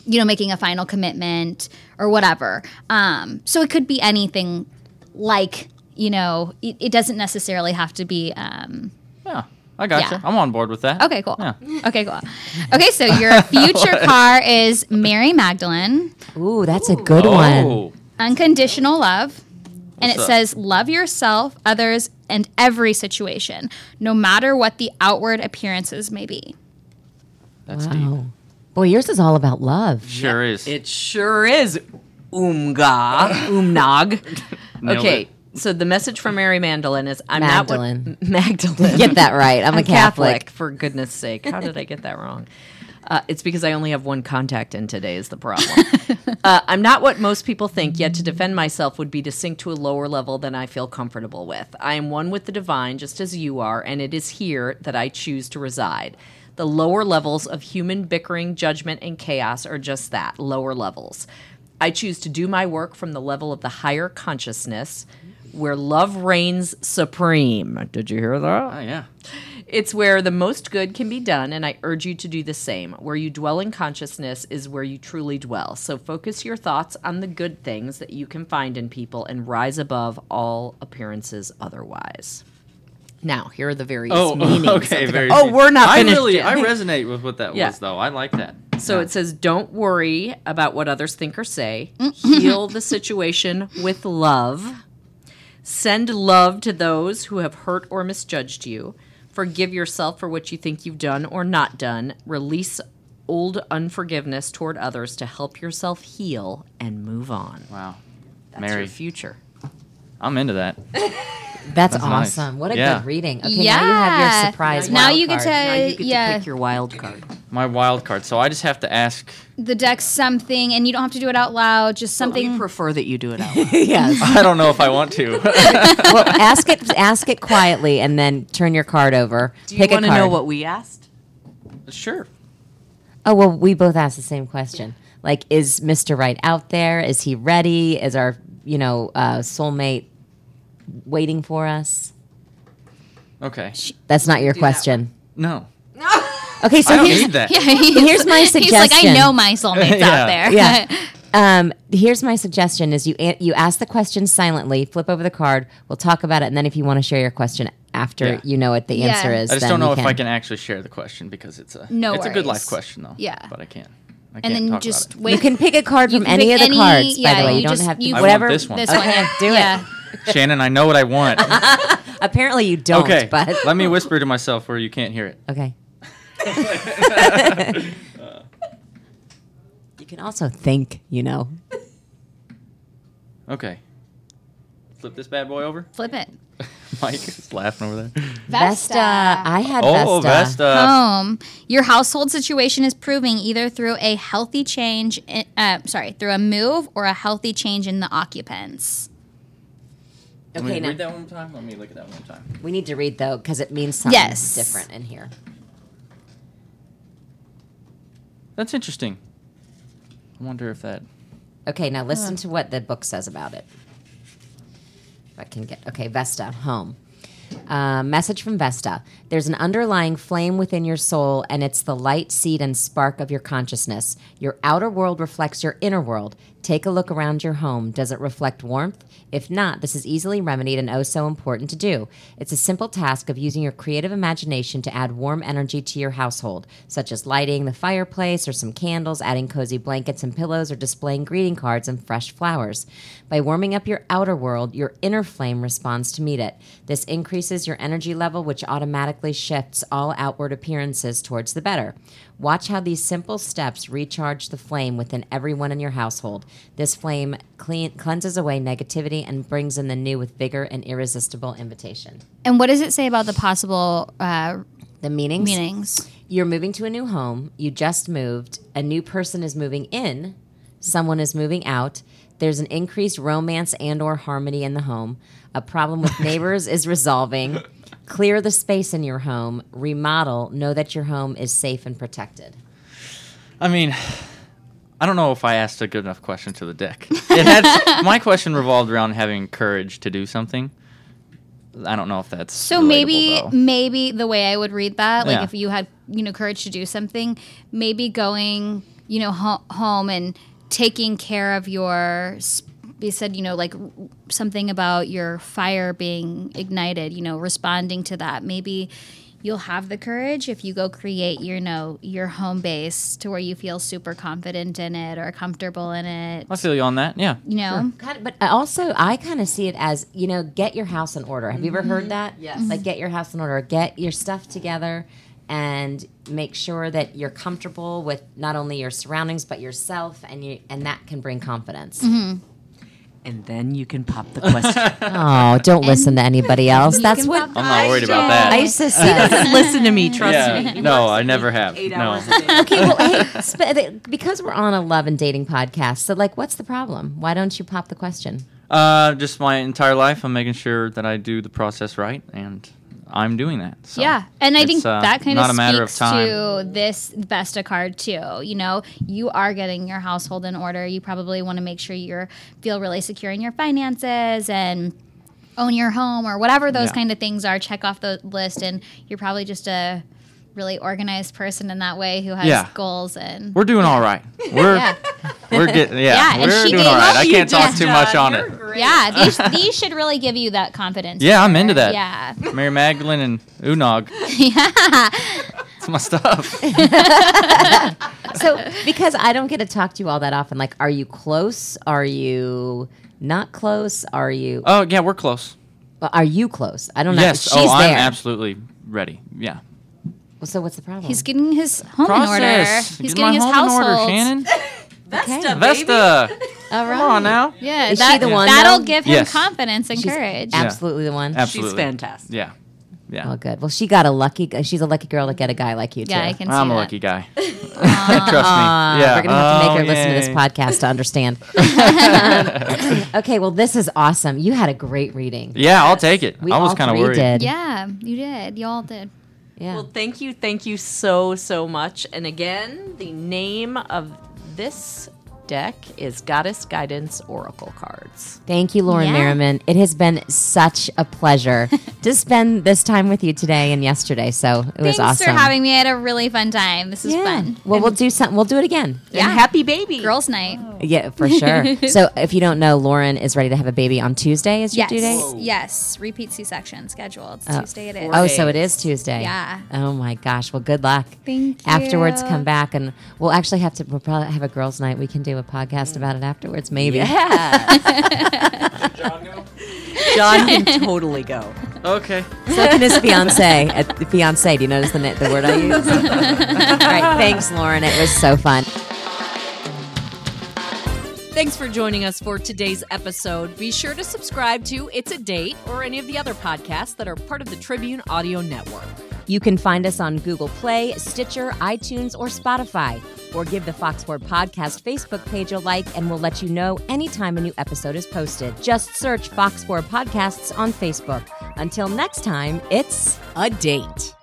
you know making a final commitment or whatever um, so it could be anything like you know it, it doesn't necessarily have to be um, Yeah, I got Yeah. you. I'm on board with that. okay cool Yeah. okay cool okay so your future car is mary magdalene ooh, that's a good one. Unconditional love and What's it up? says love yourself others and every situation no matter what the outward appearances may be that's deep. Wow. Boy, yours is all about love. Sure is. It sure is. Umga. Umnog. Nailed okay. it. So the message from Mary Magdalene is I'm Magdalene. not what Magdalene. Get that right. I'm, a Catholic. for goodness sake. How did I get that wrong? Uh, it's because I only have one contact in today is the problem. uh, I'm not what most people think, yet to defend myself would be to sink to a lower level than I feel comfortable with. I am one with the divine, just as you are, and it is here that I choose to reside. The lower levels of human bickering, judgment, and chaos are just that lower levels. I choose to do my work from the level of the higher consciousness where love reigns supreme. Did you hear that? Oh yeah. It's where the most good can be done, and I urge you to do the same. Where you dwell in consciousness is where you truly dwell. So focus your thoughts on the good things that you can find in people and rise above all appearances otherwise. Now, here are the various Oh, meanings. okay. of the- Very. oh, we're not I finished really, yet. I resonate with what that Yeah. was, though. I like that. So it says, don't worry about what others think or say. Mm-hmm. Heal the situation with love. Send love to those who have hurt or misjudged you. Forgive yourself for what you think you've done or not done. Release old unforgiveness toward others to help yourself heal and move on. Wow. That's Mary, your future. I'm into that. That's, That's nice. awesome. What a Yeah. good reading. Okay, now you have your surprise. Now wild you get to- Now you get yeah. to pick your wild card. My wild card. So I just have to ask. the deck something, and you don't have to do it out loud. Just We something. prefer that you do it out loud. yes. I don't know if I want to. well, ask it. Ask it quietly, and then turn your card over. Do you Pick a want to know what we asked? sure. Oh well, we both asked the same question. Like, is Mr. Right out there? Is he ready? Is our you know uh, soulmate waiting for us? Okay. That's not your question. No. Okay, so I don't here's need that. Yeah, he's, Here's my suggestion. He's like, I know my soulmate's Yeah. out there. yeah. Um, here's my suggestion: is you a- you ask the question silently, flip over the card. We'll talk about it, and then if you want to share your question after Yeah. you know what the Yeah. answer is, I just then don't know if can. I can actually share the question because it's a No it's a good life question though. Yeah. But I can't. I and can't then talk just wait. You can pick a card from any of the any- cards. by yeah, the way, you, you don't just- have to. you- I want whatever. this one. This Okay, one. do it. Yeah. Shannon, I know what I want. Apparently, you don't. okay. but Let me whisper to myself where you can't hear it. Okay. You can also think, you know. Okay. Flip this bad boy over. Flip it. Mike is laughing over there. Vesta. I had Oh, Vesta. Vesta. home, your household situation is proving either through a healthy change, in, uh, sorry, through a move or a healthy change in the occupants. Let me Okay, now read that one more time. Let me look at that one more time. we need to read though because it means something Yes. different in here. That's interesting. I wonder if that. Okay, now listen to what the book says about it. If I can get okay, Vesta home. Uh, message from Vesta. There's an underlying flame within your soul, and it's the light, seed, and spark of your consciousness. Your outer world reflects your inner world. Take a look around your home. Does it reflect warmth? If not, this is easily remedied and oh so important to do. It's a simple task of using your creative imagination to add warm energy to your household, such as lighting the fireplace or some candles, adding cozy blankets and pillows, or displaying greeting cards and fresh flowers. By warming up your outer world, your inner flame responds to meet it. This increases your energy level, which automatically shifts all outward appearances towards the better. Watch how these simple steps recharge the flame within everyone in your household. This flame clean, cleanses away negativity and brings in the new with vigor and irresistible invitation. And what does it say about the possible uh, The meanings? meanings? You're moving to a new home. You just moved. A new person is moving in. Someone is moving out. There's an increased romance and or harmony in the home. A problem with neighbors is resolving. Clear the space in your home. Remodel. Know that your home is safe and protected. I mean, I don't know if I asked a good enough question to the deck. It had my question revolved around having courage to do something. I don't know if that's So maybe though. maybe the way I would read that, like Yeah. if you had you know courage to do something, maybe going you know ho- home and taking care of your. s- You said you know like something about your fire being ignited. You know, responding to that. Maybe you'll have the courage if you go create your you know your home base to where you feel super confident in it or comfortable in it. I feel you on that. Yeah. You know, Kind of, but also, I kind of see it as you know, get your house in order. Have you ever heard mm-hmm. that? Yes. Like, get your house in order, get your stuff together, and make sure that you're comfortable with not only your surroundings but yourself, and you, and that can bring confidence. Mm-hmm. And then you can pop the question. Oh, don't listen to anybody else. That's can what pop I'm not worried about that. Isis says. Listen to me, trust yeah. me. No, I never have. Eight no. hours okay, well, hey, sp- because we're on a love and dating podcast, so like, what's the problem? Why don't you pop the question? Uh, just my entire life, I'm making sure that I do the process right, and I'm doing that. So yeah, and I think uh, that kind of of speaks time. to this Vesta card too. You know, you are getting your household in order. You probably want to make sure you feel really secure in your finances and own your home or whatever those Yeah. kind of things are. Check off the list, and you're probably just a really organized person in that way who has Yeah. goals and We're doing all right. We're Yeah. we're getting yeah, Yeah, we're doing all right. I can't talk did, too much on it. yeah, these, these should really give you that confidence. Yeah, I'm into that. Yeah. Mary Magdalene and Oonagh. yeah. It's my stuff. So, because I don't get to talk to you all that often, like, are you close? Are you not close? Are you? Oh yeah, we're close. Well, Are you close? I don't know. Yes. She's oh, I'm there. absolutely ready. Yeah. Well, so what's the problem? He's getting his home in order. He's Get my getting his home in household. order, Shannon. okay. Vesta. All right. Come on now. Yeah, Is she that, the one, That'll though? give him Yes. confidence and She's courage. absolutely the one. Absolutely. She's fantastic. Yeah. Yeah. Oh, good. Well, she got a lucky. She's a lucky girl to get a guy like you. yeah, too. I can see I'm a that. lucky guy. Trust me. Yeah. We're gonna have to make oh, her Oh, listen to this yay. podcast to understand. okay, well, this is awesome. You had a great reading. Yeah, I'll take it. We I was all kind of three worried. did. Yeah, you did. Y'all did. Yeah. Well, thank you, thank you so, so much. And again, the name of this deck is Goddess Guidance Oracle Cards. Thank you, Lauren Yeah. Merriman. It has been such a pleasure to spend this time with you today and yesterday. So it was awesome. Thanks awesome. for having me. I had a really fun time. This is yeah. fun. Well, we'll do something. We'll do it again. Yeah. And happy baby. Girls' night. Oh. Yeah, for sure. so if you don't know, Lauren is ready to have a baby on Tuesday. Is your Yes. due date? Yes. Repeat C section scheduled. It's oh. Tuesday it is. Oh, so it is Tuesday. Yeah. Oh my gosh. Well, good luck. Thank you. Afterwards, come back and we'll actually have to. We'll probably have a girls' night. We can do a podcast about it afterwards. Maybe. John go? John can totally go. Okay. So can his fiance. Uh, fiance. Do you notice the the word I use? All right. Thanks, Lauren. It was so fun. Thanks for joining us for today's episode. Be sure to subscribe to It's a Date or any of the other podcasts that are part of the Tribune Audio Network. You can find us on Google Play, Stitcher, iTunes, or Spotify. Or give the Fox Podcast Facebook page a like, and we'll let you know anytime a new episode is posted. Just search Fox Podcasts on Facebook. Until next time, it's a date.